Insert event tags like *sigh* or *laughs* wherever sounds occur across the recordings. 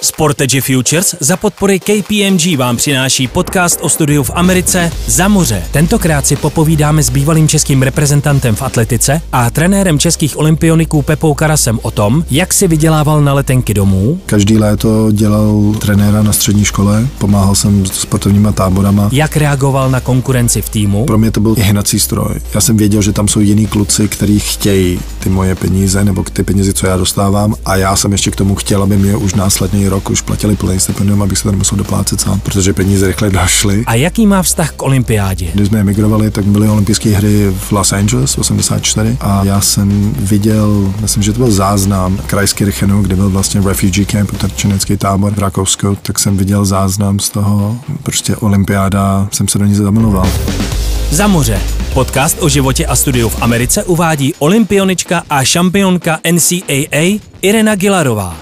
Sportage Futures za podpory KPMG vám přináší podcast o studiu v Americe za moře. Tentokrát si popovídáme s bývalým českým reprezentantem v atletice a trenérem českých olympioniků Pepou Karasem o tom, jak si vydělával na letenky domů. Každý léto dělal trenéra na střední škole, pomáhal jsem s sportovníma táborama. Jak reagoval na konkurenci v týmu. Pro mě to byl hnací stroj. Já jsem věděl, že tam jsou jiní kluci, kteří chtějí ty moje peníze nebo ty peníze, co já dostávám a já jsem ještě k tomu chtěl, aby mě už rok už platili plný stipendium, abych se to nemusel doplácet sám, protože peníze rychle došly. A jaký má vztah k olympiádě? Když jsme emigrovali, tak byly olympijské hry v Los Angeles 84 a já jsem viděl, myslím, že to byl záznam krajský Rychenu, kde byl vlastně refugee camp, utečenecký tábor v Rakousku, tak jsem viděl záznam z toho, prostě olympiáda, jsem se do ní zamiloval. Za moře. Podcast o životě a studiu v Americe uvádí olympionička a šampionka NCAA Irena Gilarová.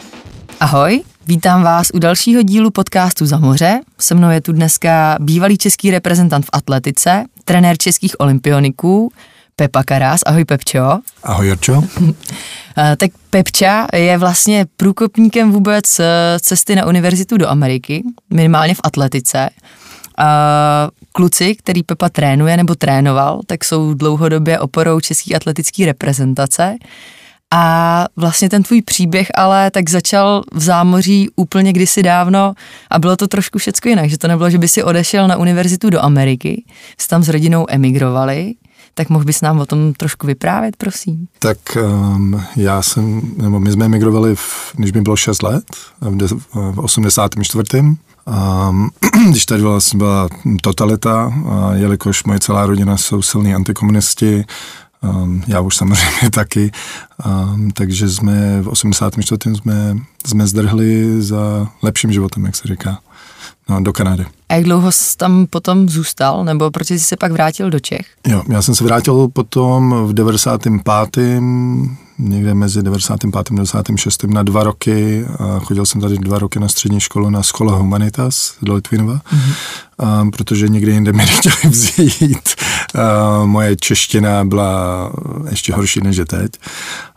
Ahoj, vítám vás u dalšího dílu podcastu Za moře. Se mnou je tu dneska bývalý český reprezentant v atletice, trenér českých olympioniků, Pepa Karás. Ahoj Pepčo. Ahoj Jarčo. *laughs* Eh, tak Pepča je vlastně průkopníkem vůbec eh, cesty na univerzitu do Ameriky, minimálně v atletice. Uh, kluci, který Pepa trénuje nebo trénoval, tak jsou dlouhodobě oporou české atletické reprezentace. A vlastně ten tvůj příběh ale tak začal v zámoří úplně kdysi dávno a bylo to trošku všecko jinak, že to nebylo, že by si odešel na univerzitu do Ameriky, jsi tam s rodinou emigrovali, tak mohl bys nám o tom trošku vyprávět, prosím? Tak um, já jsem, nebo my jsme emigrovali, v, když mi bylo 6 let, v, v 84. Um, *clears throat* když tady vlastně byla totalita, a jelikož moje celá rodina jsou silní antikomunisti, um, já už samozřejmě *laughs* taky, um, takže jsme v 84. jsme, jsme zdrhli za lepším životem, jak se říká, no, do Kanady. A jak dlouho jsi tam potom zůstal, nebo proč jsi se pak vrátil do Čech? Jo, já jsem se vrátil potom v 95 někde mezi 95. a 96. na dva roky a chodil jsem tady dva roky na střední školu na Skola Humanitas do Litvinova, mm-hmm. a, protože nikdy jinde mi nechtěli *laughs* vzít. A, moje čeština byla ještě horší než je teď.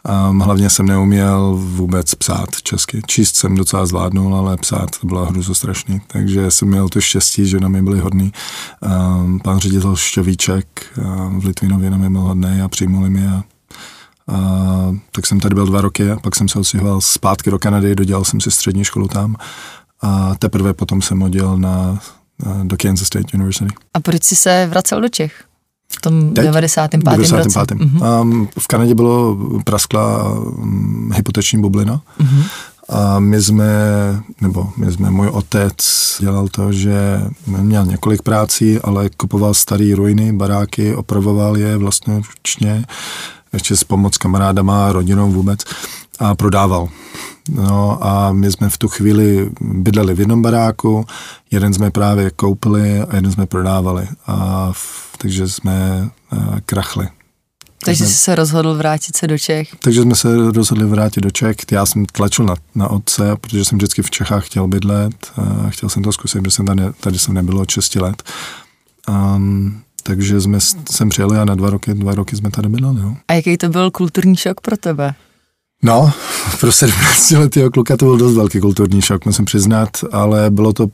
A, hlavně jsem neuměl vůbec psát česky. Číst jsem docela zvládnul, ale psát to bylo hruzo strašný. Takže jsem měl to štěstí, že na mě byli hodný. A, pan ředitel Šťovíček v Litvinově na mě byl hodný a přijmuli mě a a, tak jsem tady byl dva roky, pak jsem se odstěhoval zpátky do Kanady, dodělal jsem si střední školu tam a teprve potom jsem odjel na, na, do Kansas State University. A proč jsi se vracel do Čech? V tom Teď? 95. 95. roce? Mm-hmm. Um, v Kanadě bylo praskla um, hypoteční bublina. Mm-hmm. A my jsme, nebo my jsme, můj otec dělal to, že měl několik prací, ale kupoval staré ruiny, baráky, opravoval je vlastně ručně ještě s pomoc kamarádama, rodinou vůbec a prodával. No a my jsme v tu chvíli bydleli v jednom baráku, jeden jsme právě koupili a jeden jsme prodávali. A v, takže jsme uh, krachli. Takže jsi se rozhodl vrátit se do Čech? Takže jsme se rozhodli vrátit do Čech. Já jsem tlačil na, na otce, protože jsem vždycky v Čechách chtěl bydlet. A chtěl jsem to zkusit, protože jsem tady, tady jsem nebylo 6 let. Um, takže jsme sem přijeli a na dva roky, dva roky jsme tady bydleli. Jo. A jaký to byl kulturní šok pro tebe? No, *laughs* pro 17 letého kluka to byl dost velký kulturní šok, musím přiznat, ale bylo to uh,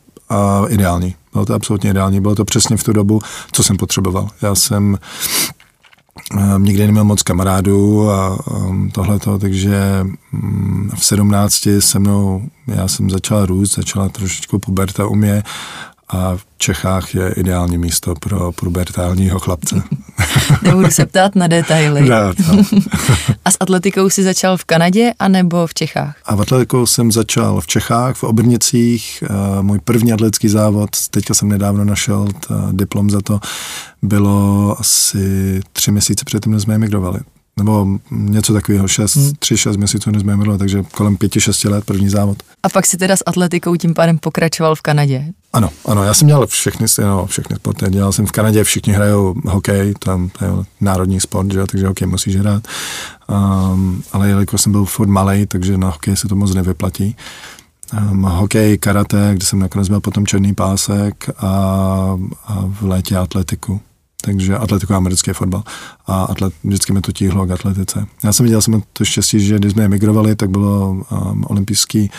ideální. Bylo to absolutně ideální. Bylo to přesně v tu dobu, co jsem potřeboval. Já jsem uh, nikdy neměl moc kamarádů a um, tohleto, takže um, v 17 se mnou, já jsem začal růst, začala trošičku puberta u mě a v Čechách je ideální místo pro pubertálního chlapce. *laughs* Nebudu se ptát na detaily. No. *laughs* a s atletikou jsi začal v Kanadě anebo v Čechách? A v atletikou jsem začal v Čechách, v Obrnicích. Můj první atletický závod, teďka jsem nedávno našel diplom za to, bylo asi tři měsíce předtím, než jsme emigrovali nebo něco takového, šest, hmm. tři, šest měsíců než jsme minuli, takže kolem pěti, šesti let první závod. A pak si teda s atletikou tím pádem pokračoval v Kanadě? Ano, ano, já jsem dělal všechny, no, všechny sporty, dělal jsem v Kanadě, všichni hrajou hokej, tam je národní sport, že, takže hokej musíš hrát, um, ale jelikož jsem byl furt malý, takže na hokej se to moc nevyplatí. Um, hokej, karate, kde jsem nakonec byl potom černý pásek a, a v létě atletiku takže atletiku a americký fotbal. A atlet, vždycky mi to tíhlo k atletice. Já jsem viděl jsem to štěstí, že když jsme emigrovali, tak bylo um, olympijský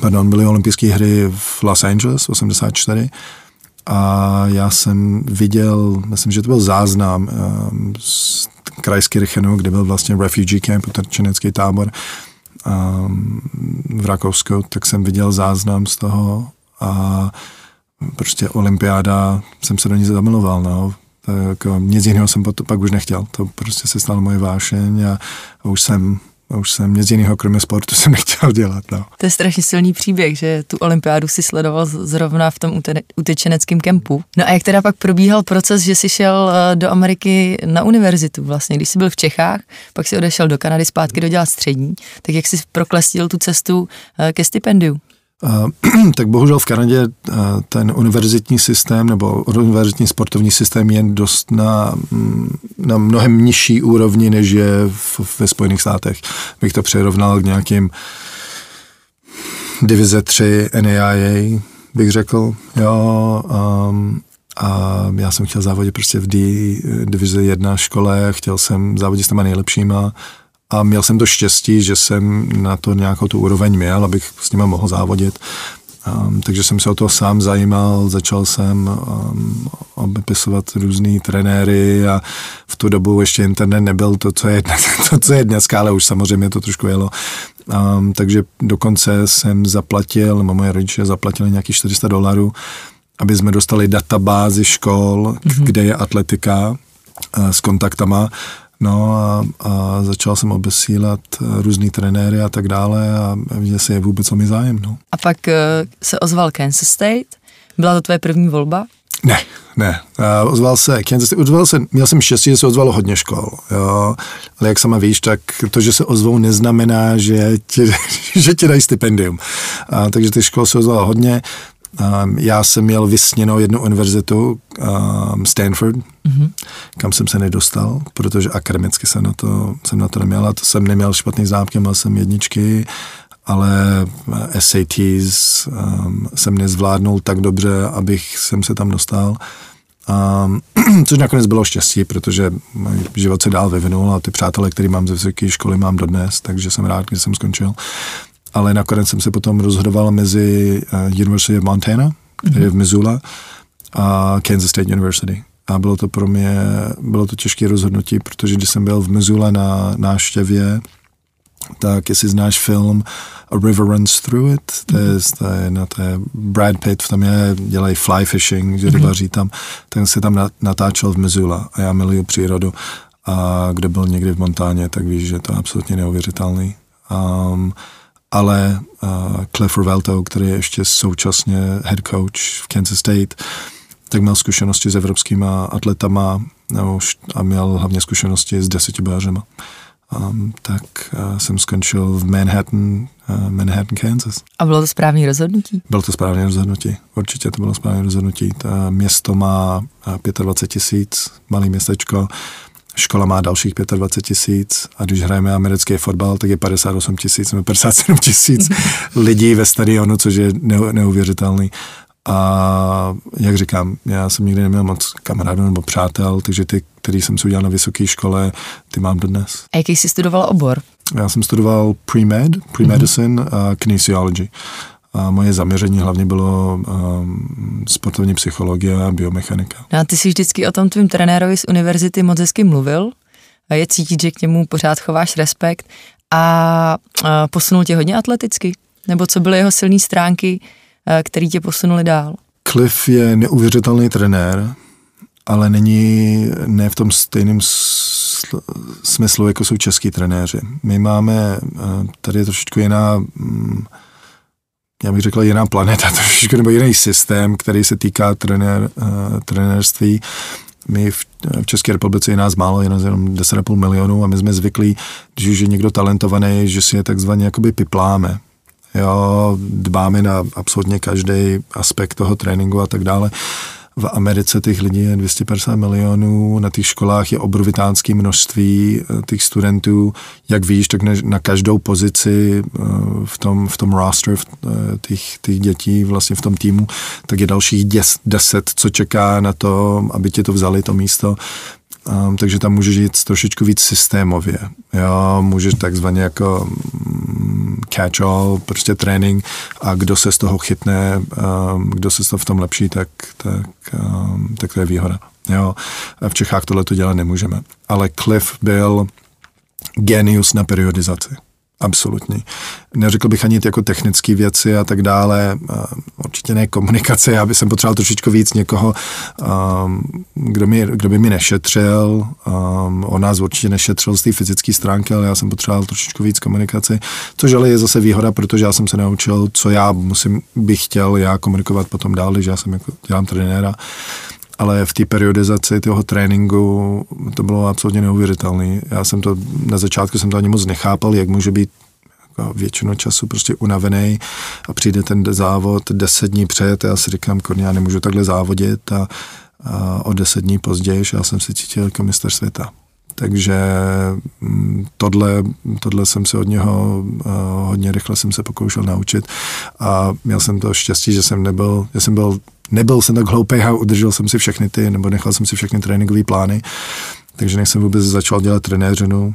pardon, byly olympijské hry v Los Angeles 84 a já jsem viděl, myslím, že to byl záznam um, z Krajskirchenu, kde byl vlastně refugee camp, utrčenecký tábor um, v Rakousku, tak jsem viděl záznam z toho a prostě olympiáda, jsem se do ní zamiloval, no. Tak jako, nic jiného jsem pak už nechtěl. To prostě se stalo moje vášeň a, a už jsem už jsem nic jiného kromě sportu *laughs* jsem nechtěl dělat. No. To je strašně silný příběh, že tu olympiádu si sledoval zrovna v tom utečeneckém kempu. No a jak teda pak probíhal proces, že jsi šel eh, do Ameriky na univerzitu vlastně, když jsi byl v Čechách, pak si odešel do Kanady zpátky dodělat střední, tak jak jsi proklestil tu cestu eh, ke stipendiu? *clears throat* tak bohužel v Kanadě ten univerzitní systém nebo univerzitní sportovní systém je dost na, mm, na mnohem nižší úrovni, než je v, ve Spojených státech. Bych to přirovnal k nějakým divize 3 NAIA, bych řekl. Jo, um, a já jsem chtěl závodit prostě v D, divize 1 škole, chtěl jsem závodit s těma nejlepšíma a měl jsem to štěstí, že jsem na to nějakou tu úroveň měl, abych s nimi mohl závodit. Um, takže jsem se o to sám zajímal, začal jsem um, obepisovat různý trenéry a v tu dobu ještě internet nebyl to, co je, *laughs* to, co je dneska, ale už samozřejmě to trošku jelo. Um, takže dokonce jsem zaplatil, moje rodiče zaplatili nějaký 400 dolarů, aby jsme dostali databázi škol, mm-hmm. kde je atletika uh, s kontaktama No a, a začal jsem obesílat eh, různý trenéry a tak dále a viděl si je vůbec o mi zájem. No. A pak uh, se ozval Kansas State. Byla to tvoje první volba? Ne, ne. Uh, ozval se Kansas State, ozval se, měl jsem štěstí, že se ozvalo hodně škol, jo. Ale jak sama víš, tak to, že se ozvou, neznamená, že ti, *laughs* že ti dají stipendium. Uh, takže ty škol se ozvalo hodně. Um, já jsem měl vysněnou jednu univerzitu, um, Stanford, mm-hmm. kam jsem se nedostal, protože akademicky jsem na to, jsem na to neměl. A to jsem neměl špatný zámky, měl jsem jedničky, ale SATs um, jsem nezvládnul tak dobře, abych jsem se tam dostal. Um, *clears throat* což nakonec bylo štěstí, protože život se dál vyvinul a ty přátelé, který mám ze vysoké školy, mám dodnes, takže jsem rád, když jsem skončil ale nakonec jsem se potom rozhodoval mezi uh, University of Montana, který je v Missoula, a Kansas State University. A bylo to pro mě, bylo to těžké rozhodnutí, protože když jsem byl v Missoula na návštěvě, tak jestli znáš film A River Runs Through It, to je, to je, na je Brad Pitt, v tom je, dělají fly fishing, že rybaří tam, ten se tam natáčel v Missoula a já miluju přírodu a kde byl někdy v Montáně, tak víš, že to je absolutně neuvěřitelný. Um, ale uh, Cliff Rovelto, který je ještě současně head coach v Kansas State, tak měl zkušenosti s evropskýma atletama nebo, a měl hlavně zkušenosti s desetibojařema. Um, tak uh, jsem skončil v Manhattan, uh, Manhattan, Kansas. A bylo to správné rozhodnutí? Bylo to správné rozhodnutí, určitě to bylo správné rozhodnutí. Ta město má 25 tisíc, malé městečko, škola má dalších 25 tisíc a když hrajeme americký fotbal, tak je 58 tisíc nebo 57 tisíc *laughs* lidí ve stadionu, což je neuvěřitelný. A jak říkám, já jsem nikdy neměl moc kamarádů nebo přátel, takže ty, který jsem si udělal na vysoké škole, ty mám dodnes. A jaký jsi studoval obor? Já jsem studoval pre-med, pre-medicine mm-hmm. a kinesiology. A moje zaměření hlavně bylo um, sportovní psychologie a biomechanika. No a ty jsi vždycky o tom tvým trenérovi z univerzity moc hezky mluvil a je cítit, že k němu pořád chováš respekt a, a posunul tě hodně atleticky? Nebo co byly jeho silné stránky, které tě posunuli dál? Cliff je neuvěřitelný trenér, ale není ne v tom stejném smyslu, jako jsou český trenéři. My máme, tady je trošičku jiná mm, já bych řekl, jiná planeta *laughs* trošičku, nebo jiný systém, který se týká trenér, uh, trenérství. My v, v České republice je nás málo, je nás jenom 10,5 milionů a my jsme zvyklí, když už je někdo talentovaný, že si je takzvaně jakoby pipláme. Jo, dbáme na absolutně každý aspekt toho tréninku a tak dále. V Americe těch lidí je 250 milionů, na těch školách je obrovitánské množství eh, těch studentů. Jak víš, tak na každou pozici eh, v tom, v tom roster eh, těch, těch dětí vlastně v tom týmu, tak je dalších deset, co čeká na to, aby ti to vzali to místo. Um, takže tam můžeš jít trošičku víc systémově. Jo, můžeš takzvaně jako um, catch-all, prostě trénink a kdo se z toho chytne, um, kdo se z toho v tom lepší, tak, tak, um, tak to je výhoda. Jo, v Čechách tohle to dělat nemůžeme. Ale Cliff byl genius na periodizaci absolutní. Neřekl bych ani jako technické věci a tak dále, určitě ne komunikace, já bych potřeboval trošičku víc někoho, um, kdo, mi, kdo by mi nešetřil, um, on nás určitě nešetřil z té fyzické stránky, ale já jsem potřeboval trošičku víc komunikaci, což ale je zase výhoda, protože já jsem se naučil, co já musím, bych chtěl já komunikovat potom dál, že já jsem jako, dělám trenéra, ale v té periodizaci toho tréninku to bylo absolutně neuvěřitelné. Já jsem to, na začátku jsem to ani moc nechápal, jak může být jako většinu času prostě unavený a přijde ten závod deset dní před, já si říkám, korně, já nemůžu takhle závodit a, a o deset dní později já jsem se cítil jako mistr světa. Takže mm, tohle, tohle jsem se od něho hodně rychle jsem se pokoušel naučit a měl jsem to štěstí, že jsem nebyl, já jsem byl nebyl jsem tak hloupý a udržel jsem si všechny ty, nebo nechal jsem si všechny tréninkové plány, takže než jsem vůbec začal dělat trenéřinu,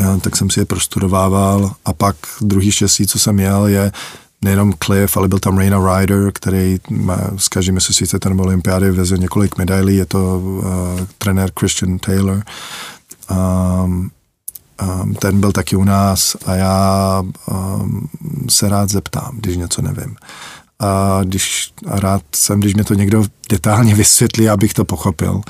eh, tak jsem si je prostudovával a pak druhý štěstí, co jsem měl, je nejenom Cliff, ale byl tam Raina Ryder, který má z každý měsíce ten olympiády veze několik medailí, je to uh, trenér Christian Taylor. Um, um, ten byl taky u nás a já um, se rád zeptám, když něco nevím a, když, a rád jsem, když mě to někdo detailně vysvětlí, abych to pochopil.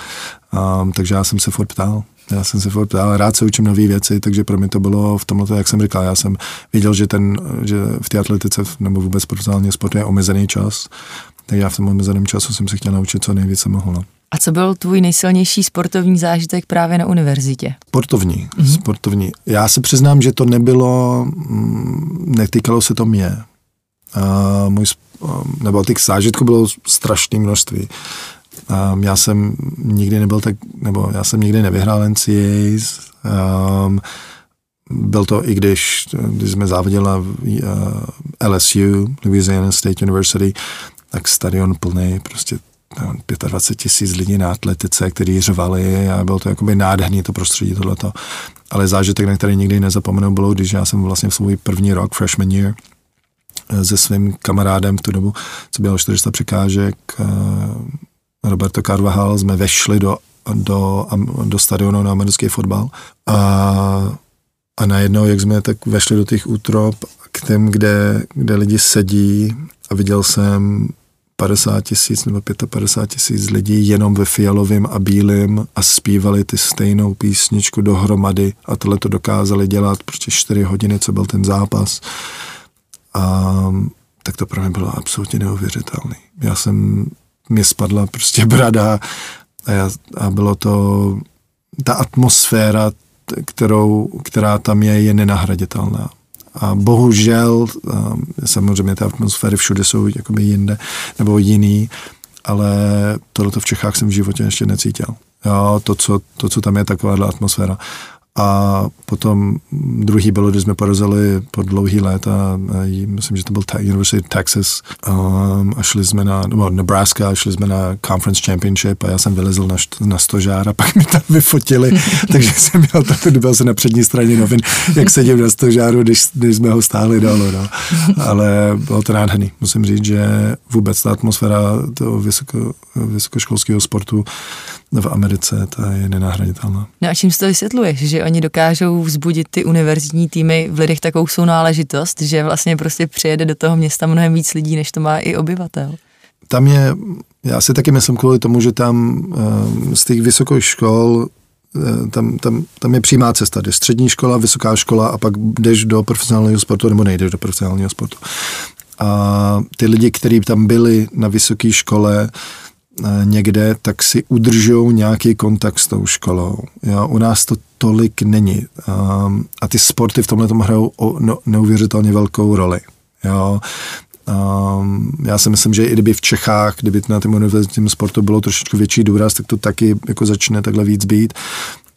Um, takže já jsem se furt ptal. Já jsem se furt ptal, rád se učím nové věci, takže pro mě to bylo v tomhle, jak jsem říkal, já jsem viděl, že, ten, že v té atletice nebo vůbec profesionálně sportu je omezený čas, tak já v tom omezeném času jsem se chtěl naučit co nejvíce mohl. No. A co byl tvůj nejsilnější sportovní zážitek právě na univerzitě? Sportovní, mm-hmm. sportovní. Já se přiznám, že to nebylo, mm, netýkalo se to mě. Uh, můj nebo těch zážitků bylo strašné množství. Um, já jsem nikdy nebyl tak, nebo já jsem nikdy nevyhrál NCAs. Um, byl to i když, když jsme závodili na uh, LSU, Louisiana State University, tak stadion plný, prostě 25 tisíc lidí na atletice, kteří řvali a bylo to jakoby nádherný to prostředí tohleto. Ale zážitek, na který nikdy nezapomenu, bylo, když já jsem vlastně v svůj první rok, freshman year, se svým kamarádem v tu dobu, co bylo 400 překážek, eh, Roberto Carvajal, jsme vešli do, do, do stadionu na americký fotbal a, a najednou, jak jsme tak vešli do těch útrop k těm, kde, kde lidi sedí a viděl jsem 50 tisíc nebo 55 tisíc lidí jenom ve fialovém a bílém a zpívali ty stejnou písničku dohromady a tohle to dokázali dělat prostě 4 hodiny, co byl ten zápas. A tak to pro mě bylo absolutně neuvěřitelné. Já jsem, mě spadla prostě brada a, já, a bylo to, ta atmosféra, kterou, která tam je, je nenahraditelná. A bohužel, samozřejmě ty atmosféry všude jsou jakoby jinde nebo jiný, ale tohleto v Čechách jsem v životě ještě necítil. Jo, to, co, to, co tam je, taková atmosféra. A potom druhý bylo, když jsme porazili po dlouhý let a, a myslím, že to byl University of Texas um, a šli jsme na, nebo Nebraska a šli jsme na Conference Championship a já jsem vylezl na, na stožár a pak mi tam vyfotili, *laughs* takže jsem měl takový, byl jsem na přední straně novin, jak sedím na stožáru, když, když jsme ho stáli dolů, no. ale bylo to nádherný. Musím říct, že vůbec ta atmosféra toho vysoko, vysokoškolského sportu v Americe, ta je nenahraditelná. No a čím si to vysvětluješ, že oni dokážou vzbudit ty univerzitní týmy v lidech takovou sounáležitost, že vlastně prostě přijede do toho města mnohem víc lidí, než to má i obyvatel? Tam je, já si taky myslím kvůli tomu, že tam z těch vysokých škol eh, tam, tam, tam je přímá cesta, jde střední škola, vysoká škola a pak jdeš do profesionálního sportu nebo nejdeš do profesionálního sportu. A ty lidi, kteří tam byli na vysoké škole, někde, tak si udržou nějaký kontakt s tou školou. Jo, u nás to tolik není. Um, a ty sporty v tomhle tom hrajou o, no, neuvěřitelně velkou roli. Jo. Um, já si myslím, že i kdyby v Čechách, kdyby na tom univerzitním sportu bylo trošičku větší důraz, tak to taky jako začne takhle víc být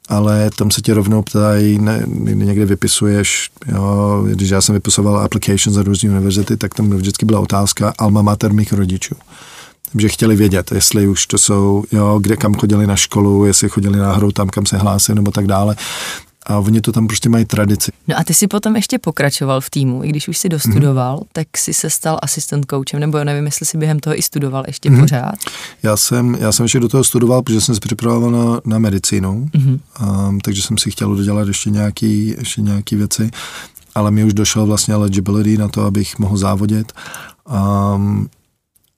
ale tam se tě rovnou ptají, ne, někde vypisuješ, jo, když já jsem vypisoval application za různé univerzity, tak tam vždycky byla otázka alma mater mých rodičů. Že chtěli vědět, jestli už to jsou, jo, kde kam chodili na školu, jestli chodili náhodou tam, kam se hlásili, nebo tak dále. A oni to tam prostě mají tradici. No a ty si potom ještě pokračoval v týmu, i když už si dostudoval, mm-hmm. tak si se stal asistent coachem, nebo nevím, jestli si během toho i studoval ještě mm-hmm. pořád. Já jsem, já jsem ještě do toho studoval, protože jsem se připravoval na, na medicínu, mm-hmm. um, takže jsem si chtěl dodělat ještě nějaký, ještě nějaký věci, ale mi už došel vlastně eligibility na to, abych mohl závodit. Um,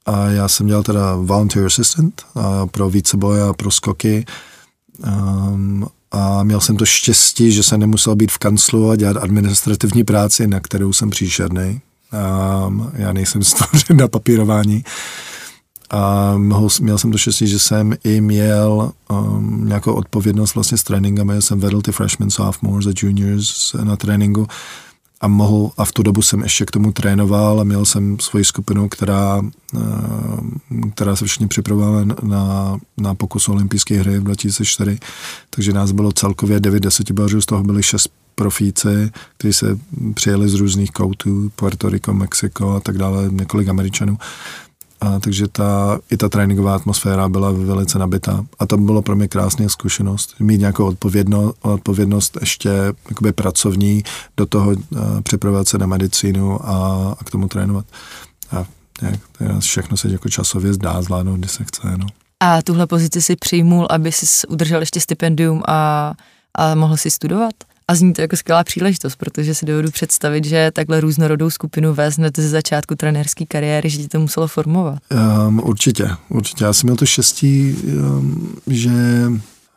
a já jsem dělal teda volunteer assistant a pro víceboj a pro skoky. Um, a měl jsem to štěstí, že jsem nemusel být v kanclu a dělat administrativní práci, na kterou jsem příšerný. Um, já nejsem *laughs* stvořen na papírování. A mohl, měl jsem to štěstí, že jsem i měl um, nějakou odpovědnost vlastně s tréninkami. Já jsem vedl ty freshmen, sophomores a juniors na tréninku a mohl, a v tu dobu jsem ještě k tomu trénoval a měl jsem svoji skupinu, která, eh, která se všichni připravovala na, na pokus olympijské hry v 2004, takže nás bylo celkově 9 desetibařů, z toho byli 6 profíci, kteří se přijeli z různých koutů, Puerto Rico, Mexiko a tak dále, několik Američanů. A takže ta, i ta tréninková atmosféra byla velice nabitá. A to bylo pro mě krásná zkušenost. Mít nějakou odpovědnost, odpovědnost ještě jakoby pracovní, do toho uh, připravovat se na medicínu a, a k tomu trénovat. A jak, všechno se jako časově zdá zvládnout, když se chce. No. A tuhle pozici si přijmul, aby si udržel ještě stipendium a, a mohl si studovat? A zní to jako skvělá příležitost, protože si dovedu představit, že takhle různorodou skupinu vést hned ze začátku trenérské kariéry, že ti to muselo formovat. Um, určitě, určitě. Já jsem měl to štěstí, um, že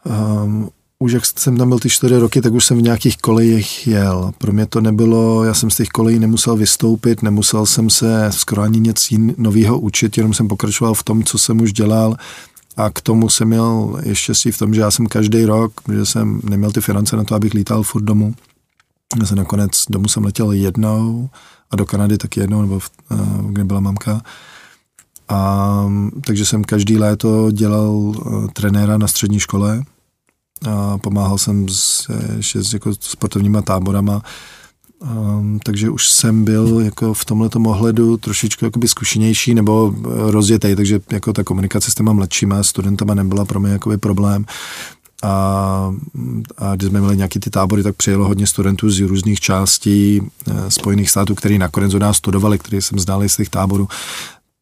um, už jak jsem tam byl ty čtyři roky, tak už jsem v nějakých kolejích jel. Pro mě to nebylo, já jsem z těch kolejí nemusel vystoupit, nemusel jsem se skoro ani nic nového učit, jenom jsem pokračoval v tom, co jsem už dělal a k tomu jsem měl ještě si v tom, že já jsem každý rok, že jsem neměl ty finance na to, abych lítal furt domů. Já jsem nakonec domů jsem letěl jednou a do Kanady taky jednou, nebo v, eh, kde byla mamka. A, takže jsem každý léto dělal uh, trenéra na střední škole. A pomáhal jsem s, ještě s jako sportovníma táborama Um, takže už jsem byl jako v tomhle ohledu trošičku jakoby zkušenější nebo eh, rozjetý, takže jako ta komunikace s těma mladšíma studentama nebyla pro mě jakoby problém. A, a když jsme měli nějaký ty tábory, tak přijelo hodně studentů z různých částí e, Spojených států, který nakonec u nás studovali, který jsem znal z těch táborů.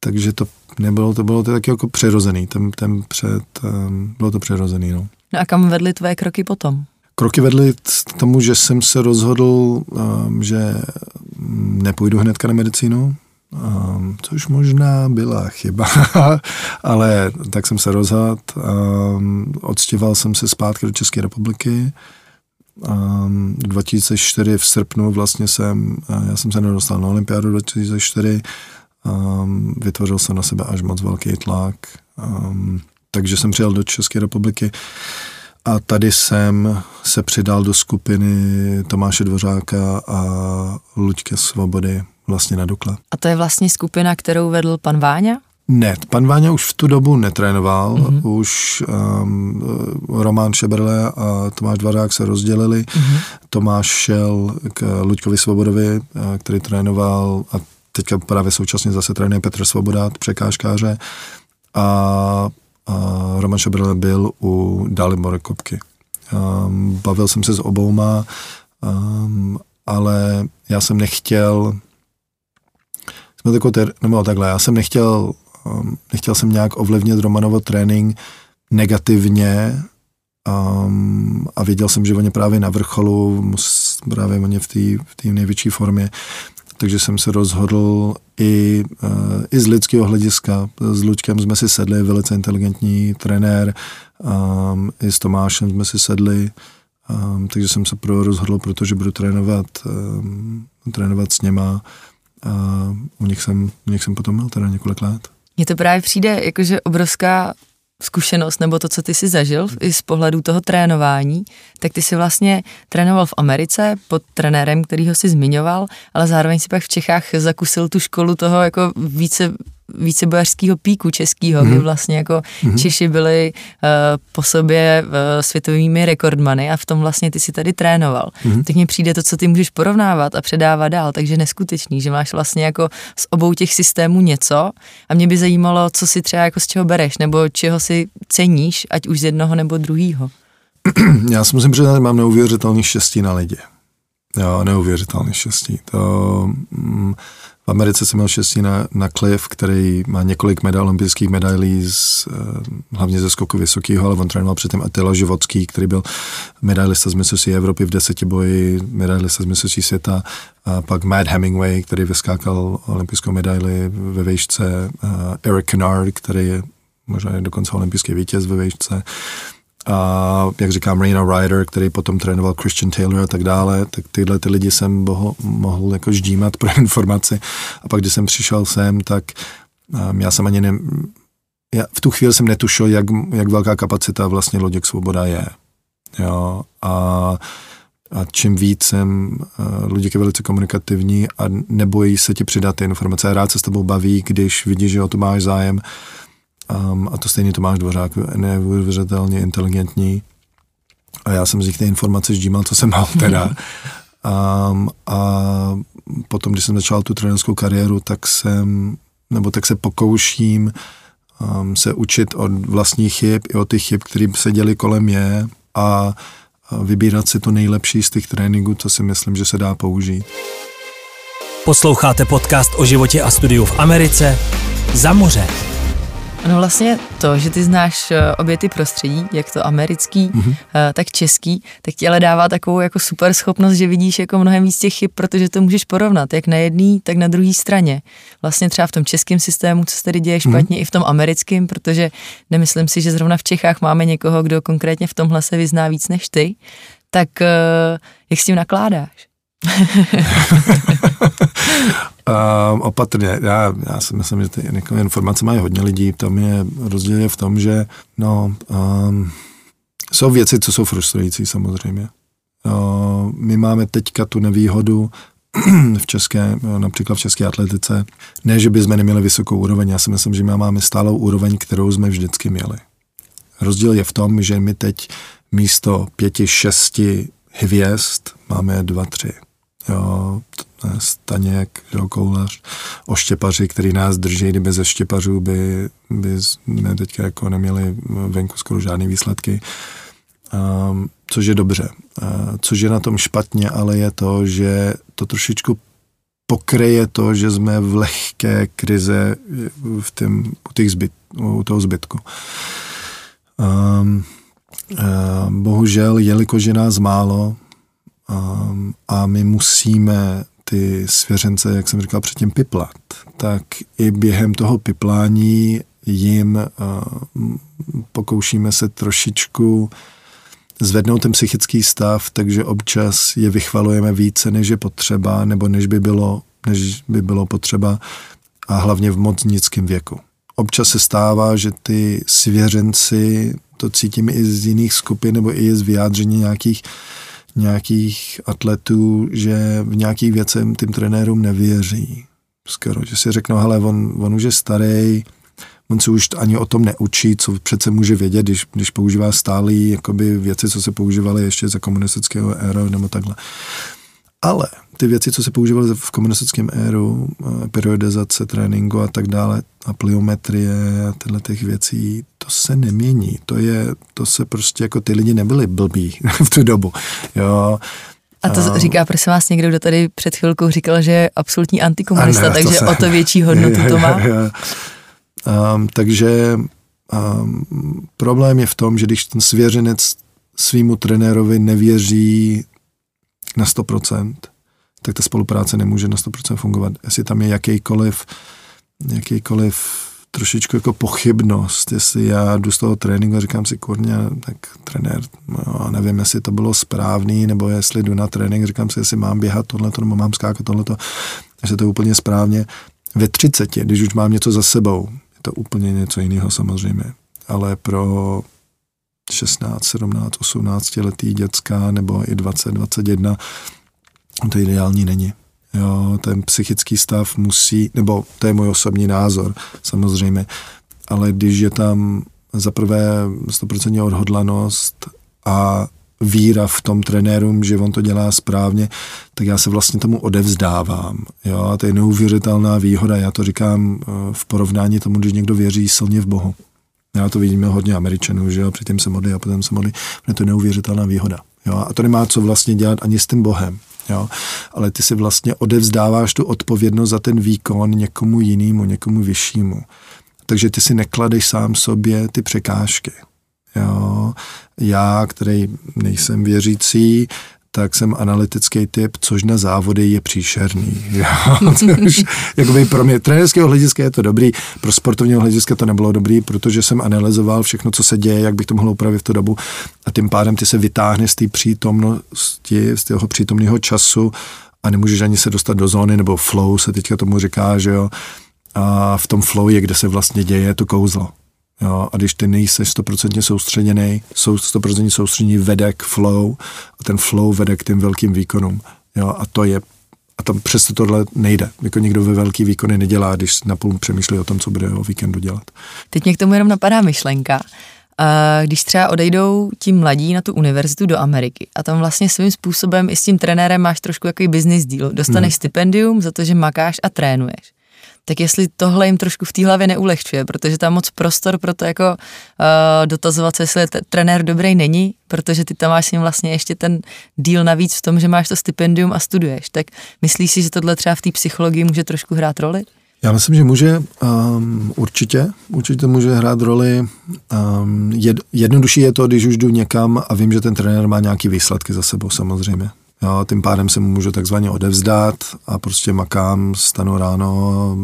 Takže to nebylo, to bylo to taky jako přirozený, ten, ten před, um, bylo to přirozený, no. No a kam vedly tvé kroky potom? Kroky vedly k tomu, že jsem se rozhodl, um, že nepůjdu hnedka na medicínu, um, což možná byla chyba, *laughs* ale tak jsem se rozhodl. Um, odstěval jsem se zpátky do České republiky. Um, 2004 v srpnu vlastně jsem, já jsem se nedostal na olympiádu 2004, um, vytvořil jsem na sebe až moc velký tlak, um, takže jsem přijel do České republiky. A tady jsem se přidal do skupiny Tomáše Dvořáka a Luďke Svobody vlastně na Dukle. A to je vlastně skupina, kterou vedl pan Váňa? Ne, pan Váňa už v tu dobu netrénoval, mm-hmm. už um, Roman Šeberle a Tomáš Dvořák se rozdělili. Mm-hmm. Tomáš šel k Luďkovi Svobodovi, eh, který trénoval a teďka právě současně zase trénuje Petr Svoboda, překážkáře. A Roman Šabrle byl u Dalibora Kopky. Um, bavil jsem se s obouma, um, ale já jsem nechtěl, jsme takovou ter, nebo takhle, já jsem nechtěl, um, nechtěl jsem nějak ovlivnit Romanovo trénink negativně um, a věděl jsem, že oni právě na vrcholu, právě oni v té v největší formě, takže jsem se rozhodl i, uh, i z lidského hlediska. S Luďkem jsme si sedli, velice inteligentní trenér, um, i s Tomášem jsme si sedli, um, takže jsem se pro rozhodl, protože budu trénovat, um, trénovat s něma a u nich jsem, u nich jsem potom byl teda několik let. Mně to právě přijde jakože obrovská zkušenost nebo to, co ty si zažil i z pohledu toho trénování, tak ty si vlastně trénoval v Americe pod trenérem, který ho si zmiňoval, ale zároveň si pak v Čechách zakusil tu školu toho jako více vícebojařského píku českého, mm-hmm. kdy vlastně jako mm-hmm. Češi byli uh, po sobě uh, světovými rekordmany a v tom vlastně ty si tady trénoval. Mm-hmm. Tak mně přijde to, co ty můžeš porovnávat a předávat dál, takže neskutečný, že máš vlastně jako z obou těch systémů něco a mě by zajímalo, co si třeba jako z čeho bereš, nebo čeho si ceníš, ať už z jednoho nebo druhého. *clears throat* Já si musím přiznat, že mám neuvěřitelný štěstí na lidi. Jo, neuvěřitelný štěstí. To, mm, v Americe jsem měl štěstí na, na Cliff, který má několik medal, olympijských medailí, z, eh, hlavně ze skoku vysokého, ale on trénoval předtím Attila Životský, který byl medailista z mistrovství Evropy v deseti boji, medailista z mistrovství světa, a pak Matt Hemingway, který vyskákal olympijskou medaili ve výšce, Eric Kennard, který je možná dokonce olympijský vítěz ve výšce, a jak říkám, Raina Ryder, který potom trénoval Christian Taylor a tak dále, tak tyhle ty lidi jsem boho, mohl jako ždímat pro *laughs* informaci. A pak, když jsem přišel sem, tak um, já jsem ani ne, já v tu chvíli jsem netušil, jak, jak velká kapacita vlastně Loděk Svoboda je. Jo, a, a čím víc jsem, uh, Luděk je velice komunikativní a nebojí se ti přidat ty informace. Rád se s tebou baví, když vidíš, že o to máš zájem. Um, a to stejně Tomáš Dvořák, neuvěřitelně inteligentní. A já jsem z nich ty informace ždímal, co jsem mal *laughs* teda. Um, a potom, když jsem začal tu trenerskou kariéru, tak jsem, nebo tak se pokouším um, se učit od vlastních chyb i od těch chyb, které se děly kolem mě a, a vybírat si to nejlepší z těch tréninků, co si myslím, že se dá použít. Posloucháte podcast o životě a studiu v Americe za moře. No vlastně to, že ty znáš eh, obě ty prostředí, jak to americký, mm-hmm. tak český, tak ti ale dává takovou jako super schopnost, že vidíš jako mnohem víc těch chyb, protože to můžeš porovnat, jak na jedné, tak na druhé straně. Vlastně třeba v tom českém systému, co se tady děje mhm. špatně, mm-hmm. i v tom americkém, protože nemyslím si, že zrovna v Čechách máme někoho, kdo konkrétně v tomhle se vyzná víc než ty. Tak eh, jak s tím nakládáš? Uh, opatrně. Já, já si myslím, že ty informace mají hodně lidí. Tam je rozdíl je v tom, že no, um, jsou věci, co jsou frustrující samozřejmě. Uh, my máme teďka tu nevýhodu *clears throat* v české, například v české atletice, ne, že bychom neměli vysokou úroveň, já si myslím, že my máme stálou úroveň, kterou jsme vždycky měli. Rozdíl je v tom, že my teď místo pěti, šesti hvězd máme dva, tři. Jo, Staněk, jo, Koulař, oštěpaři, který nás drží, kdyby bez štěpařů by, by jsme teďka jako neměli venku skoro žádné výsledky. Um, což je dobře. Uh, což je na tom špatně, ale je to, že to trošičku pokryje to, že jsme v lehké krize v tém, u, těch zbyt, u toho zbytku. Um, uh, bohužel, jelikož je nás málo, um, a my musíme ty svěřence, jak jsem říkal předtím, piplat, tak i během toho piplání jim uh, pokoušíme se trošičku zvednout ten psychický stav, takže občas je vychvalujeme více, než je potřeba, nebo než by bylo, než by bylo potřeba a hlavně v moc nízkém věku. Občas se stává, že ty svěřenci, to cítím i z jiných skupin, nebo i z vyjádření nějakých nějakých atletů, že v nějakých věcech tím trenérům nevěří. Skoro, že si řeknou, hele, on, on už je starý, on se už ani o tom neučí, co přece může vědět, když, když používá stálý jakoby věci, co se používaly ještě za komunistického éra nebo takhle. Ale ty věci, co se používaly v komunistickém éru, eh, periodizace tréninku a tak dále, a pliometrie a tyhle těch věcí, to se nemění. To je, to se prostě jako ty lidi nebyli blbí *laughs* v tu dobu. Jo, a to uh, říká, prosím vás, někdo, kdo tady před chvilkou říkal, že je absolutní antikomunista, ne, takže to se, o to větší hodnotu je, to má. Je, je. Um, takže um, problém je v tom, že když ten svěřenec svýmu trenérovi nevěří na 100%, tak ta spolupráce nemůže na 100% fungovat. Jestli tam je jakýkoliv, jakýkoliv trošičku jako pochybnost, jestli já jdu z toho tréninku a říkám si, kurně, tak trenér, no, nevím, jestli to bylo správný, nebo jestli jdu na trénink, říkám si, jestli mám běhat tohleto, nebo mám skákat tohleto, jestli to je úplně správně. Ve 30, když už mám něco za sebou, je to úplně něco jiného samozřejmě, ale pro 16, 17, 18 letý děcka nebo i 20, 21, to ideální není. Jo, ten psychický stav musí, nebo to je můj osobní názor, samozřejmě, ale když je tam za prvé 100% odhodlanost a víra v tom trenérům, že on to dělá správně, tak já se vlastně tomu odevzdávám. Jo? A to je neuvěřitelná výhoda. Já to říkám eh, v porovnání tomu, když někdo věří silně v Bohu. Já to vidíme hodně Američanů, že jo, předtím se modlí a potom se modlí. Je to neuvěřitelná výhoda. Jo? A to nemá co vlastně dělat ani s tím Bohem. Jo? Ale ty si vlastně odevzdáváš tu odpovědnost za ten výkon někomu jinému, někomu vyššímu. Takže ty si nekladeš sám sobě ty překážky. Jo. Já, který nejsem věřící, tak jsem analytický typ, což na závody je příšerný. *laughs* Což, jakoby pro mě trenérského hlediska je to dobrý, pro sportovního hlediska to nebylo dobrý, protože jsem analyzoval všechno, co se děje, jak bych to mohl upravit v tu dobu a tím pádem ty se vytáhne z té přítomnosti, z toho přítomného času a nemůžeš ani se dostat do zóny, nebo flow se teďka tomu říká, že jo. A v tom flow je, kde se vlastně děje to kouzlo. Jo, a když ty nejseš stoprocentně soustředěný, sou, stoprocentně soustředěný vede k flow a ten flow vede k těm velkým výkonům. Jo, a to je a tam přesto tohle nejde. Jako někdo ve velký výkony nedělá, když napůl přemýšlí o tom, co bude o víkendu dělat. Teď mě k tomu jenom napadá myšlenka. Když třeba odejdou ti mladí na tu univerzitu do Ameriky a tam vlastně svým způsobem i s tím trenérem máš trošku jaký business deal. Dostaneš hmm. stipendium za to, že makáš a trénuješ tak jestli tohle jim trošku v té hlavě neulehčuje, protože tam moc prostor pro to jako uh, dotazovat se, jestli trenér dobrý není, protože ty tam máš s ním vlastně ještě ten díl navíc v tom, že máš to stipendium a studuješ. Tak myslíš si, že tohle třeba v té psychologii může trošku hrát roli? Já myslím, že může um, určitě, určitě může hrát roli. Um, jed, jednodušší je to, když už jdu někam a vím, že ten trenér má nějaký výsledky za sebou samozřejmě. Jo, tím pádem se můžu takzvaně odevzdat a prostě makám, stanu ráno,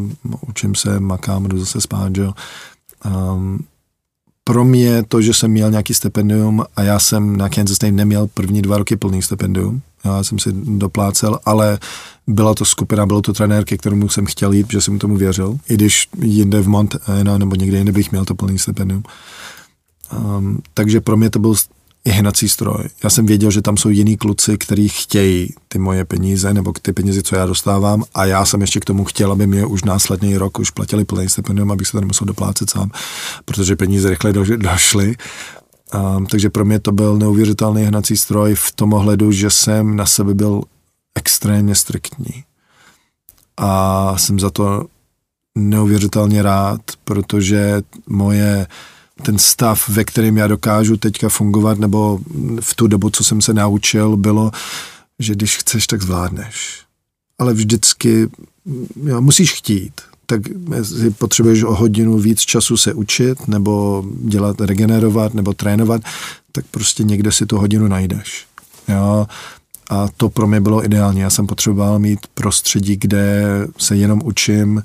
učím se, makám, jdu zase spát, jo. Um, pro mě to, že jsem měl nějaký stipendium a já jsem na Kansas State neměl první dva roky plný stipendium, já jsem si doplácel, ale byla to skupina, bylo to trenér, ke kterému jsem chtěl jít, že jsem tomu věřil, i když jinde v Montana nebo někde jinde bych měl to plný stipendium. Um, takže pro mě to byl je hnací stroj. Já jsem věděl, že tam jsou jiní kluci, kteří chtějí ty moje peníze nebo ty peníze, co já dostávám a já jsem ještě k tomu chtěl, aby mě už následný rok už platili plný stipendium, abych se to nemusel doplácet sám, protože peníze rychle do, došly. Um, takže pro mě to byl neuvěřitelný hnací stroj v tom ohledu, že jsem na sebe byl extrémně striktní. A jsem za to neuvěřitelně rád, protože moje ten stav, ve kterém já dokážu teďka fungovat, nebo v tu dobu, co jsem se naučil, bylo, že když chceš, tak zvládneš. Ale vždycky jo, musíš chtít. Tak jestli potřebuješ o hodinu víc času se učit, nebo dělat, regenerovat, nebo trénovat, tak prostě někde si tu hodinu najdeš. Jo? A to pro mě bylo ideální. Já jsem potřeboval mít prostředí, kde se jenom učím,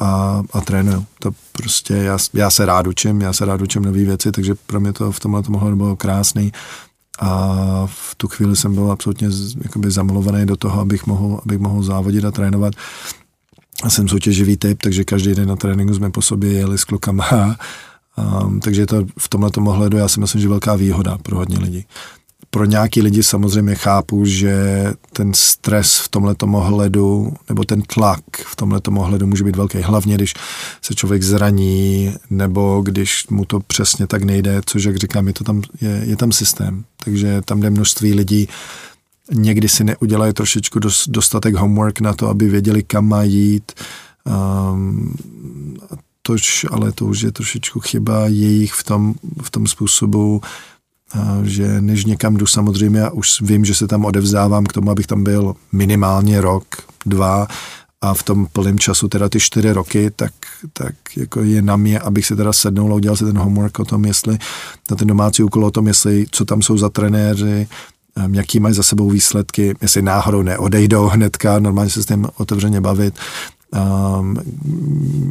a, a trénuju. To prostě, já, já se rád učím, já se rád učím nové věci, takže pro mě to v tomhle to mohlo bylo krásný. A v tu chvíli jsem byl absolutně jakoby zamilovaný do toho, abych mohl, abych mohl závodit a trénovat. A jsem soutěživý typ, takže každý den na tréninku jsme po sobě jeli s klukama. Um, takže to v tomhle ohledu, já si myslím, že velká výhoda pro hodně lidí pro nějaký lidi samozřejmě chápu, že ten stres v tomhle ohledu, nebo ten tlak v tomhle ohledu může být velký, hlavně když se člověk zraní, nebo když mu to přesně tak nejde, což, jak říkám, je, to tam, je, je tam systém. Takže tam jde množství lidí, někdy si neudělají trošičku dostatek homework na to, aby věděli, kam mají jít. Um, tož, ale to už je trošičku chyba jejich v tom, v tom způsobu, že než někam jdu samozřejmě, já už vím, že se tam odevzdávám k tomu, abych tam byl minimálně rok, dva a v tom plném času teda ty čtyři roky, tak, tak jako je na mě, abych si teda sednul a udělal si ten homework o tom, jestli na ten domácí úkol o tom, jestli co tam jsou za trenéři, jaký mají za sebou výsledky, jestli náhodou neodejdou hnedka, normálně se s tím otevřeně bavit,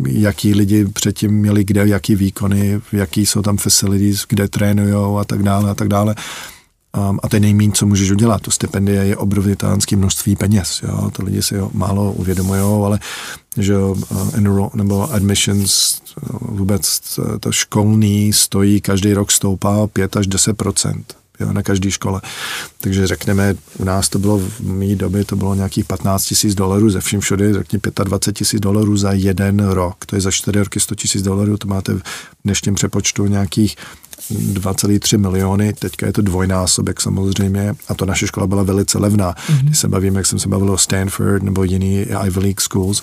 jaký lidi předtím měli kde, jaký výkony, jaký jsou tam facilities, kde trénujou a tak dále a tak dále. Um, a to je nejméně, co můžeš udělat. To stipendie je obrovitánské množství peněz. Jo? To lidi si jo, málo uvědomují, ale že uh, enroll, nebo admissions, uh, vůbec to školní stojí, každý rok stoupá 5 až 10 jo, na každé škole. Takže řekneme, u nás to bylo v mý době, to bylo nějakých 15 tisíc dolarů ze vším všude, řekni 25 tisíc dolarů za jeden rok. To je za 4 roky 100 tisíc dolarů, to máte v dnešním přepočtu nějakých 2,3 miliony, teďka je to dvojnásobek samozřejmě a to naše škola byla velice levná. Mm-hmm. Když se bavíme, jak jsem se bavil o Stanford nebo jiný Ivy League schools,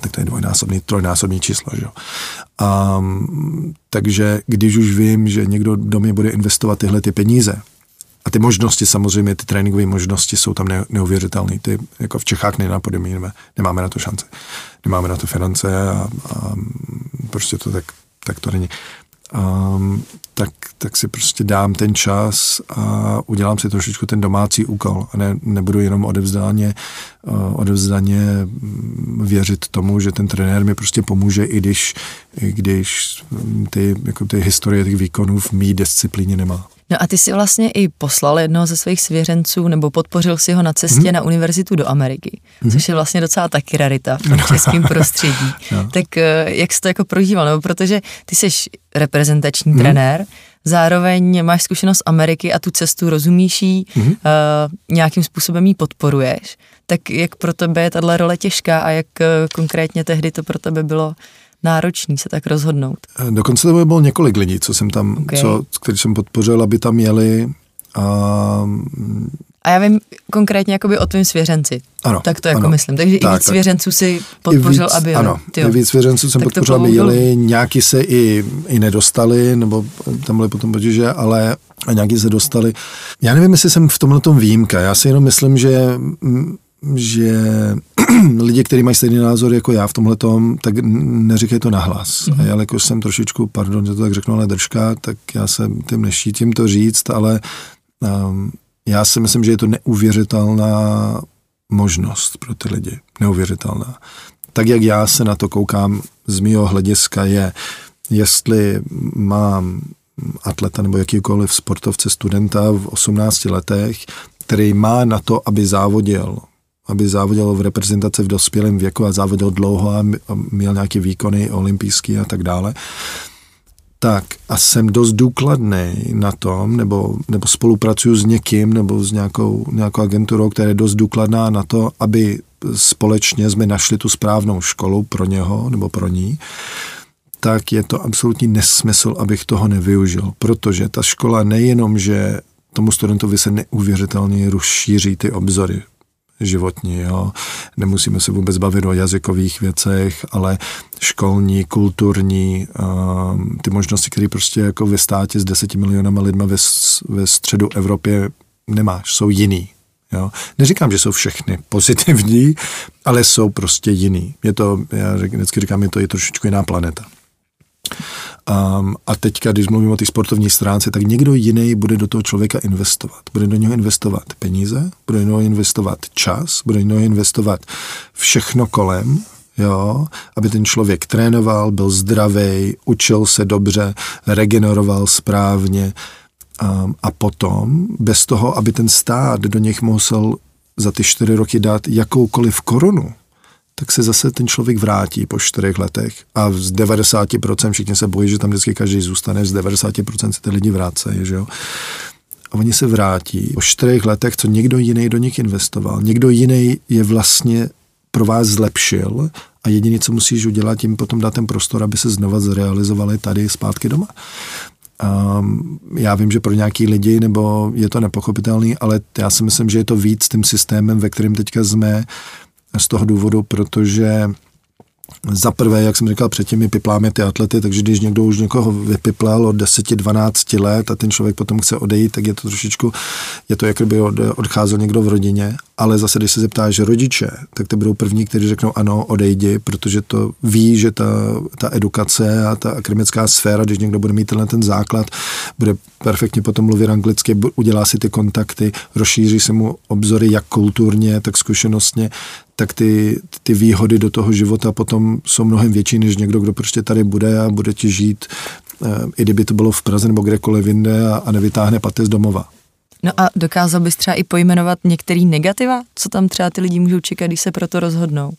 tak to je dvojnásobný, trojnásobný číslo. Že? Um, takže když už vím, že někdo do mě bude investovat tyhle ty peníze, a ty možnosti samozřejmě, ty tréninkové možnosti jsou tam neuvěřitelné. Ty jako v Čechách nenapodobíme, nemáme na to šance. Nemáme na to finance a, a prostě to tak, tak to není um, tak, tak si prostě dám ten čas a udělám si trošičku ten domácí úkol a ne, nebudu jenom odevzdáně, uh, odevzdáně mm, věřit tomu, že ten trenér mi prostě pomůže, i když, i když ty, jako ty historie těch výkonů v mý disciplíně nemá. No a ty si vlastně i poslal jednoho ze svých svěřenců, nebo podpořil si ho na cestě hmm. na univerzitu do Ameriky, hmm. což je vlastně docela taky rarita v tom českém prostředí. *laughs* no. Tak eh, jak jsi to jako prožíval? Nebo protože ty jsi reprezentační hmm. trenér, zároveň máš zkušenost Ameriky a tu cestu rozumíš jí, hmm. uh, nějakým způsobem ji podporuješ, tak jak pro tebe je tahle role těžká a jak uh, konkrétně tehdy to pro tebe bylo náročný se tak rozhodnout. Eh, dokonce to bylo několik lidí, co jsem tam, okay. co, který jsem podpořil, aby tam jeli. A, a já vím konkrétně jakoby o tvým svěřenci. Ano. Tak to jako ano. myslím. Takže tak, i víc tak. svěřenců si podpořil, víc, aby jeli. Ano, tyjo. i víc svěřenců jsem tak podpořil, aby jeli. Nějaký se i, i nedostali, nebo tam byly potom potíže, ale a nějaký se dostali. Já nevím, jestli jsem v tomhle tom výjimka. Já si jenom myslím, že že *clears throat* lidi, kteří mají stejný názor jako já v tomhle tom, tak neříkají to nahlas. Mm-hmm. A já jakož jsem trošičku, pardon, že to tak řeknu, ale držka, tak já se tím nešítím to říct, ale um, já si myslím, že je to neuvěřitelná možnost pro ty lidi. Neuvěřitelná. Tak, jak já se na to koukám z mého hlediska je, jestli mám atleta nebo jakýkoliv sportovce, studenta v 18 letech, který má na to, aby závodil aby závodil v reprezentaci v dospělém věku a závodil dlouho a měl nějaké výkony olympijské a tak dále, tak a jsem dost důkladný na tom, nebo, nebo spolupracuju s někým, nebo s nějakou, nějakou agenturou, která je dost důkladná na to, aby společně jsme našli tu správnou školu pro něho nebo pro ní, tak je to absolutní nesmysl, abych toho nevyužil, protože ta škola nejenom, že tomu studentovi se neuvěřitelně rozšíří ty obzory, životní. Jo. Nemusíme se vůbec bavit o jazykových věcech, ale školní, kulturní, uh, ty možnosti, které prostě jako ve státě s deseti milionama lidma ve, ve středu Evropě nemáš, jsou jiný. Jo. Neříkám, že jsou všechny pozitivní, ale jsou prostě jiný. Je to, já vždycky říkám, je to je trošičku jiná planeta. Um, a teďka, když mluvím o té sportovní stránce, tak někdo jiný bude do toho člověka investovat. Bude do něho investovat peníze, bude do něho investovat čas, bude do něho investovat všechno kolem, jo, aby ten člověk trénoval, byl zdravý, učil se dobře, regeneroval správně um, a potom, bez toho, aby ten stát do něch musel za ty čtyři roky dát jakoukoliv korunu, tak se zase ten člověk vrátí po čtyřech letech. A z 90% všichni se bojí, že tam vždycky každý zůstane, z 90% se ty lidi vrácejí, že jo. A oni se vrátí po čtyřech letech, co někdo jiný do nich investoval. Někdo jiný je vlastně pro vás zlepšil a jediné, co musíš udělat, tím potom dát ten prostor, aby se znova zrealizovali tady zpátky doma. Um, já vím, že pro nějaký lidi, nebo je to nepochopitelný, ale já si myslím, že je to víc tím systémem, ve kterém teďka jsme, z toho důvodu, protože za prvé, jak jsem říkal předtím, my pipláme ty atlety, takže když někdo už někoho vypiplal od 10-12 let a ten člověk potom chce odejít, tak je to trošičku, je to jako by odcházel někdo v rodině, ale zase, když se zeptáš rodiče, tak to budou první, kteří řeknou ano, odejdi, protože to ví, že ta, ta edukace a ta akademická sféra, když někdo bude mít tenhle ten základ, bude perfektně potom mluvit anglicky, udělá si ty kontakty, rozšíří se mu obzory jak kulturně, tak zkušenostně, tak ty, ty výhody do toho života potom jsou mnohem větší, než někdo, kdo prostě tady bude a bude ti žít, eh, i kdyby to bylo v Praze nebo kdekoliv jinde a, a nevytáhne paty z domova. No a dokázal bys třeba i pojmenovat některý negativa, co tam třeba ty lidi můžou čekat, když se pro to rozhodnou?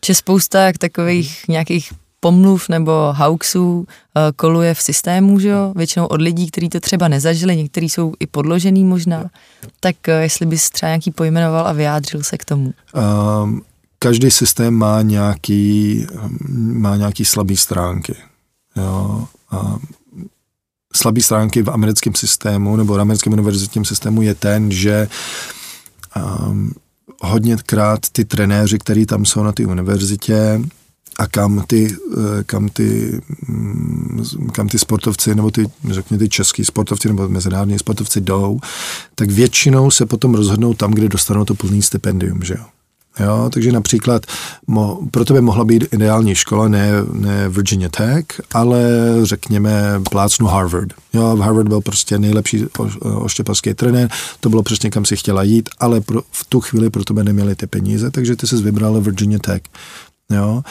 Či spousta takových nějakých pomluv nebo hoaxů eh, koluje v systému, že jo? většinou od lidí, kteří to třeba nezažili, někteří jsou i podložený možná, tak eh, jestli bys třeba nějaký pojmenoval a vyjádřil se k tomu. Um, každý systém má nějaký, má nějaký slabý stránky. Jo? A slabý stránky v americkém systému nebo v americkém univerzitním systému je ten, že um, hodněkrát ty trenéři, kteří tam jsou na té univerzitě, a kam ty, eh, kam ty, mm, kam ty sportovci, nebo ty, řekněme, ty český sportovci nebo mezinárodní sportovci jdou, tak většinou se potom rozhodnou tam, kde dostanou to plný stipendium, že jo. Jo, takže například mo, pro tebe mohla být ideální škola, ne, ne Virginia Tech, ale řekněme plácnu Harvard. Jo, v Harvard byl prostě nejlepší oštěpavský trenér, to bylo přesně kam si chtěla jít, ale pro, v tu chvíli pro tebe neměli ty peníze, takže ty jsi vybrala Virginia Tech. Jo,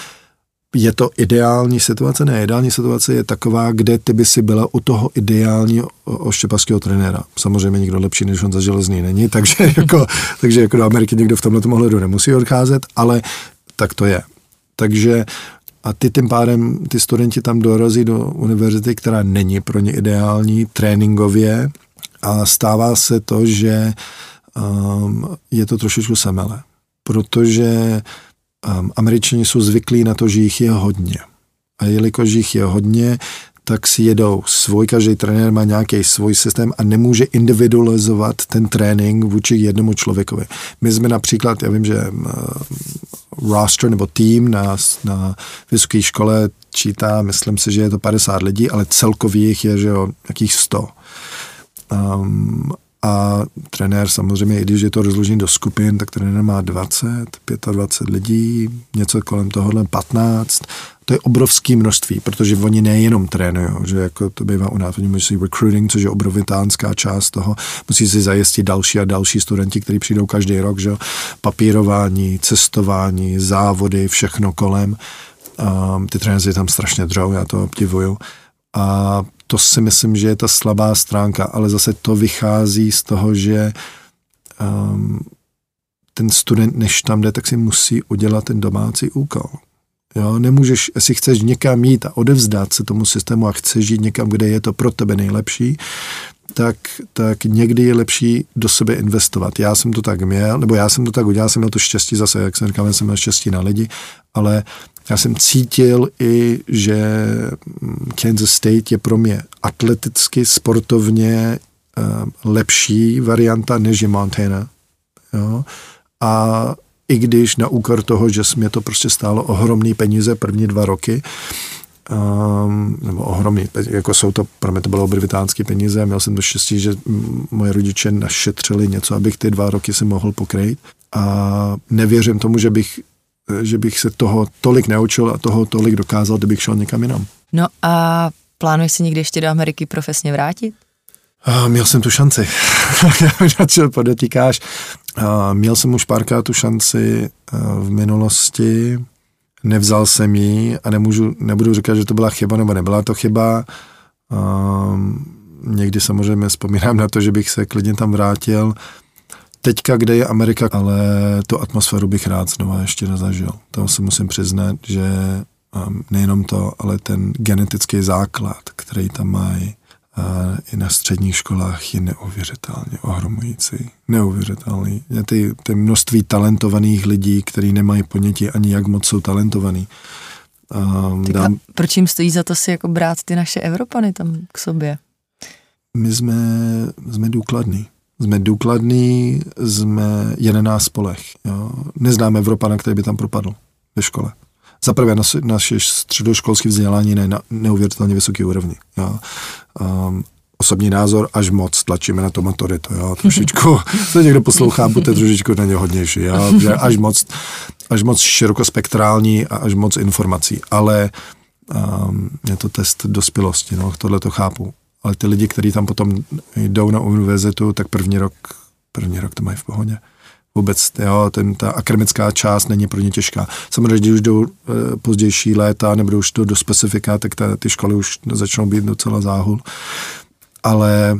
je to ideální situace? Ne, ideální situace je taková, kde ty by si byla u toho ideálního oštěpavského trenéra. Samozřejmě nikdo lepší než on za železný není, *laughs* takže jako, takže jako do Ameriky někdo v tomhle ohledu nemusí odcházet, ale tak to je. Takže a ty tím pádem, ty studenti tam dorazí do univerzity, která není pro ně ideální tréninkově a stává se to, že um, je to trošičku semele, protože američani jsou zvyklí na to, že jich je hodně. A jelikož jich je hodně, tak si jedou svůj, každý trenér má nějaký svůj systém a nemůže individualizovat ten trénink vůči jednomu člověkovi. My jsme například, já vím, že uh, roster nebo tým na, na vysoké škole čítá, myslím si, že je to 50 lidí, ale celkově jich je, že jo, jakých 100. Um, a trenér samozřejmě, i když je to rozložený do skupin, tak trenér má 20, 25 lidí, něco kolem tohohle 15. To je obrovské množství, protože oni nejenom trénují, že jako to bývá u nás, oni musí recruiting, což je obrovitánská část toho, musí si zajistit další a další studenti, kteří přijdou každý rok, že papírování, cestování, závody, všechno kolem. Um, ty trenéři tam strašně dřou, já to obdivuju. A to si myslím, že je ta slabá stránka, ale zase to vychází z toho, že um, ten student, než tam jde, tak si musí udělat ten domácí úkol. Jo, nemůžeš, jestli chceš někam jít a odevzdat se tomu systému a chceš jít někam, kde je to pro tebe nejlepší, tak, tak někdy je lepší do sebe investovat. Já jsem to tak měl, nebo já jsem to tak udělal, jsem měl to štěstí zase, jak jsem říkal, jsem měl štěstí na lidi, ale já jsem cítil i, že Kansas State je pro mě atleticky, sportovně uh, lepší varianta než je Montana. Jo? A i když na úkor toho, že mě to prostě stálo ohromný peníze první dva roky, um, nebo ohromný, jako jsou to, pro mě to bylo obrovitánské peníze, měl jsem to štěstí, že moje rodiče našetřili něco, abych ty dva roky si mohl pokrýt a nevěřím tomu, že bych že bych se toho tolik naučil a toho tolik dokázal, kdybych šel někam jinam. No a plánuješ se někdy ještě do Ameriky profesně vrátit? Uh, měl jsem tu šanci. *laughs* na co podotýkáš. Uh, měl jsem už párkrát tu šanci uh, v minulosti, nevzal jsem ji a nemůžu, nebudu říkat, že to byla chyba nebo nebyla to chyba. Uh, někdy samozřejmě vzpomínám na to, že bych se klidně tam vrátil teďka, kde je Amerika, ale tu atmosféru bych rád znovu ještě nezažil. To si musím přiznat, že um, nejenom to, ale ten genetický základ, který tam mají uh, i na středních školách, je neuvěřitelně ohromující. Neuvěřitelný. Je ty, ty množství talentovaných lidí, kteří nemají ponětí ani jak moc jsou talentovaní. Um, dám... proč jim stojí za to si jako brát ty naše Evropany tam k sobě? My jsme, jsme důkladní jsme důkladní, jsme jen na spolech. Jo. Neznáme Evropana, který by tam propadl ve škole. Za prvé, naše, naše středoškolské vzdělání je na neuvěřitelně vysoké úrovni. Jo. Um, osobní názor, až moc tlačíme na to maturitu, jo, *laughs* trošičku, to někdo poslouchá, buďte trošičku na ně hodnější, jo, že až moc, až moc širokospektrální a až moc informací, ale um, je to test dospělosti, no, tohle to chápu ale ty lidi, kteří tam potom jdou na univerzitu, tak první rok, první rok to mají v pohodě. Vůbec, jo, ten, ta akademická část není pro ně těžká. Samozřejmě, když už jdou e, pozdější léta, nebo už jdou do specifika, tak ta, ty školy už začnou být docela záhul. Ale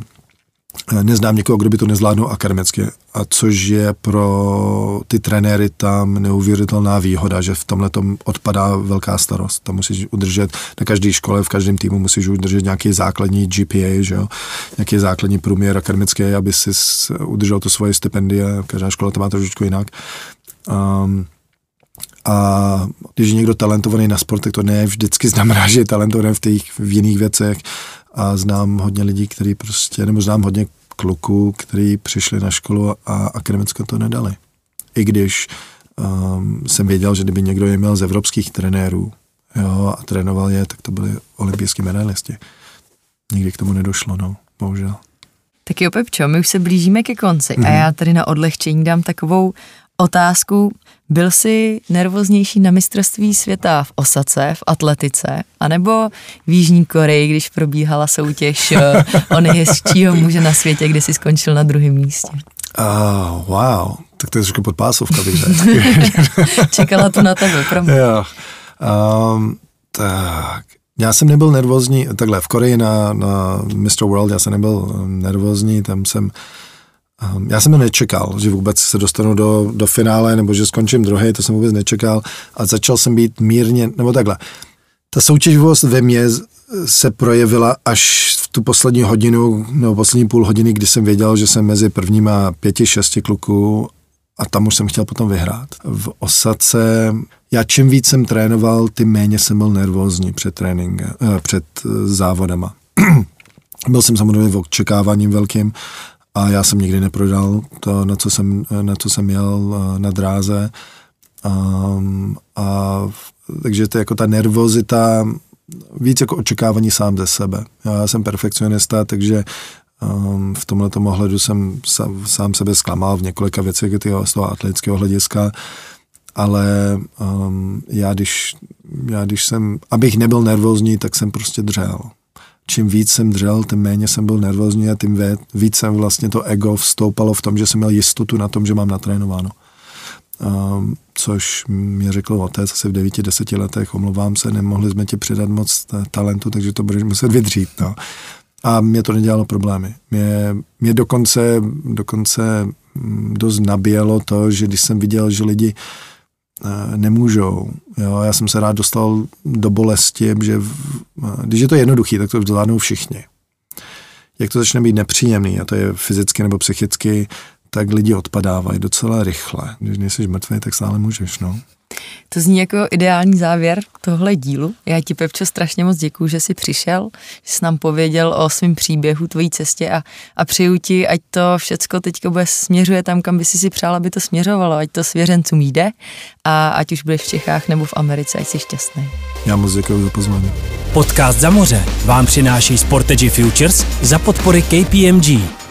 neznám někoho, kdo by to nezvládnul akademicky, a což je pro ty trenéry tam neuvěřitelná výhoda, že v tomhle tom odpadá velká starost. Tam musíš udržet, na každé škole, v každém týmu musíš udržet nějaký základní GPA, že jo? nějaký základní průměr akademický, aby si udržel to svoje stipendie, každá škola to má trošičku jinak. Um, a když je někdo talentovaný na sport, tak to ne vždycky znamená, že je talentovaný v těch v jiných věcech. A znám hodně lidí, kteří prostě, nebo znám hodně kluků, kteří přišli na školu a akademicky to nedali. I když um, jsem věděl, že kdyby někdo je měl z evropských trenérů jo, a trénoval je, tak to byli olympijský medailisti. Nikdy k tomu nedošlo, no, bohužel. Tak jo, Pepčo, my už se blížíme ke konci mm-hmm. a já tady na odlehčení dám takovou otázku. Byl jsi nervóznější na mistrovství světa v Osace, v atletice, anebo v Jižní Koreji, když probíhala soutěž eh, *laughs* o nejhezčího muže na světě, kde jsi skončil na druhém místě? Uh, wow, tak to je trošku podpásovka, bych *laughs* Čekala to na tebe, promiň. Jo. Um, tak, já jsem nebyl nervózní, takhle v Koreji na, na Mr. World, já jsem nebyl nervózní, tam jsem já jsem to nečekal, že vůbec se dostanu do, do finále nebo že skončím druhý, to jsem vůbec nečekal a začal jsem být mírně, nebo takhle. Ta soutěživost ve mně se projevila až v tu poslední hodinu nebo poslední půl hodiny, kdy jsem věděl, že jsem mezi prvníma pěti, šesti kluků a tam už jsem chtěl potom vyhrát. V Osace, já čím víc jsem trénoval, tím méně jsem byl nervózní před tréninkem, eh, před eh, závodama. *clears throat* byl jsem samozřejmě v očekáváním velkým, a já jsem nikdy neprodal to, na co jsem, na co jsem jel eh, na dráze. Um, a takže to je jako ta nervozita, víc jako očekávání sám ze sebe. Já jsem perfekcionista, takže um, v tomhle ohledu jsem sám, sebe zklamal v několika věcech z toho atletického hlediska, ale um, já, když, já když jsem, abych nebyl nervózní, tak jsem prostě dřel čím víc jsem dřel, tím méně jsem byl nervózní a tím víc jsem vlastně to ego vstoupalo v tom, že jsem měl jistotu na tom, že mám natrénováno. Um, což mi řekl otec asi v 9-10 letech, omlouvám se, nemohli jsme ti přidat moc talentu, takže to budeš muset vydřít. No. A mě to nedělalo problémy. Mě, mě dokonce, dokonce mm, dost nabíjelo to, že když jsem viděl, že lidi nemůžou. Jo, já jsem se rád dostal do bolesti, že v, eh, když je to jednoduchý, tak to zvládnou všichni. Jak to začne být nepříjemný, a to je fyzicky nebo psychicky, tak lidi odpadávají docela rychle. Když nejsi mrtvý, tak stále můžeš, no. To zní jako ideální závěr tohle dílu. Já ti, Pepčo, strašně moc děkuju, že jsi přišel, že jsi nám pověděl o svém příběhu, tvojí cestě a, a přeju ti, ať to všecko teďka bude směřuje tam, kam by si si přál, aby to směřovalo, ať to svěřencům jde a ať už budeš v Čechách nebo v Americe, ať jsi šťastný. Já moc děkuji za pozvání. Podcast za moře vám přináší Sportage Futures za podpory KPMG.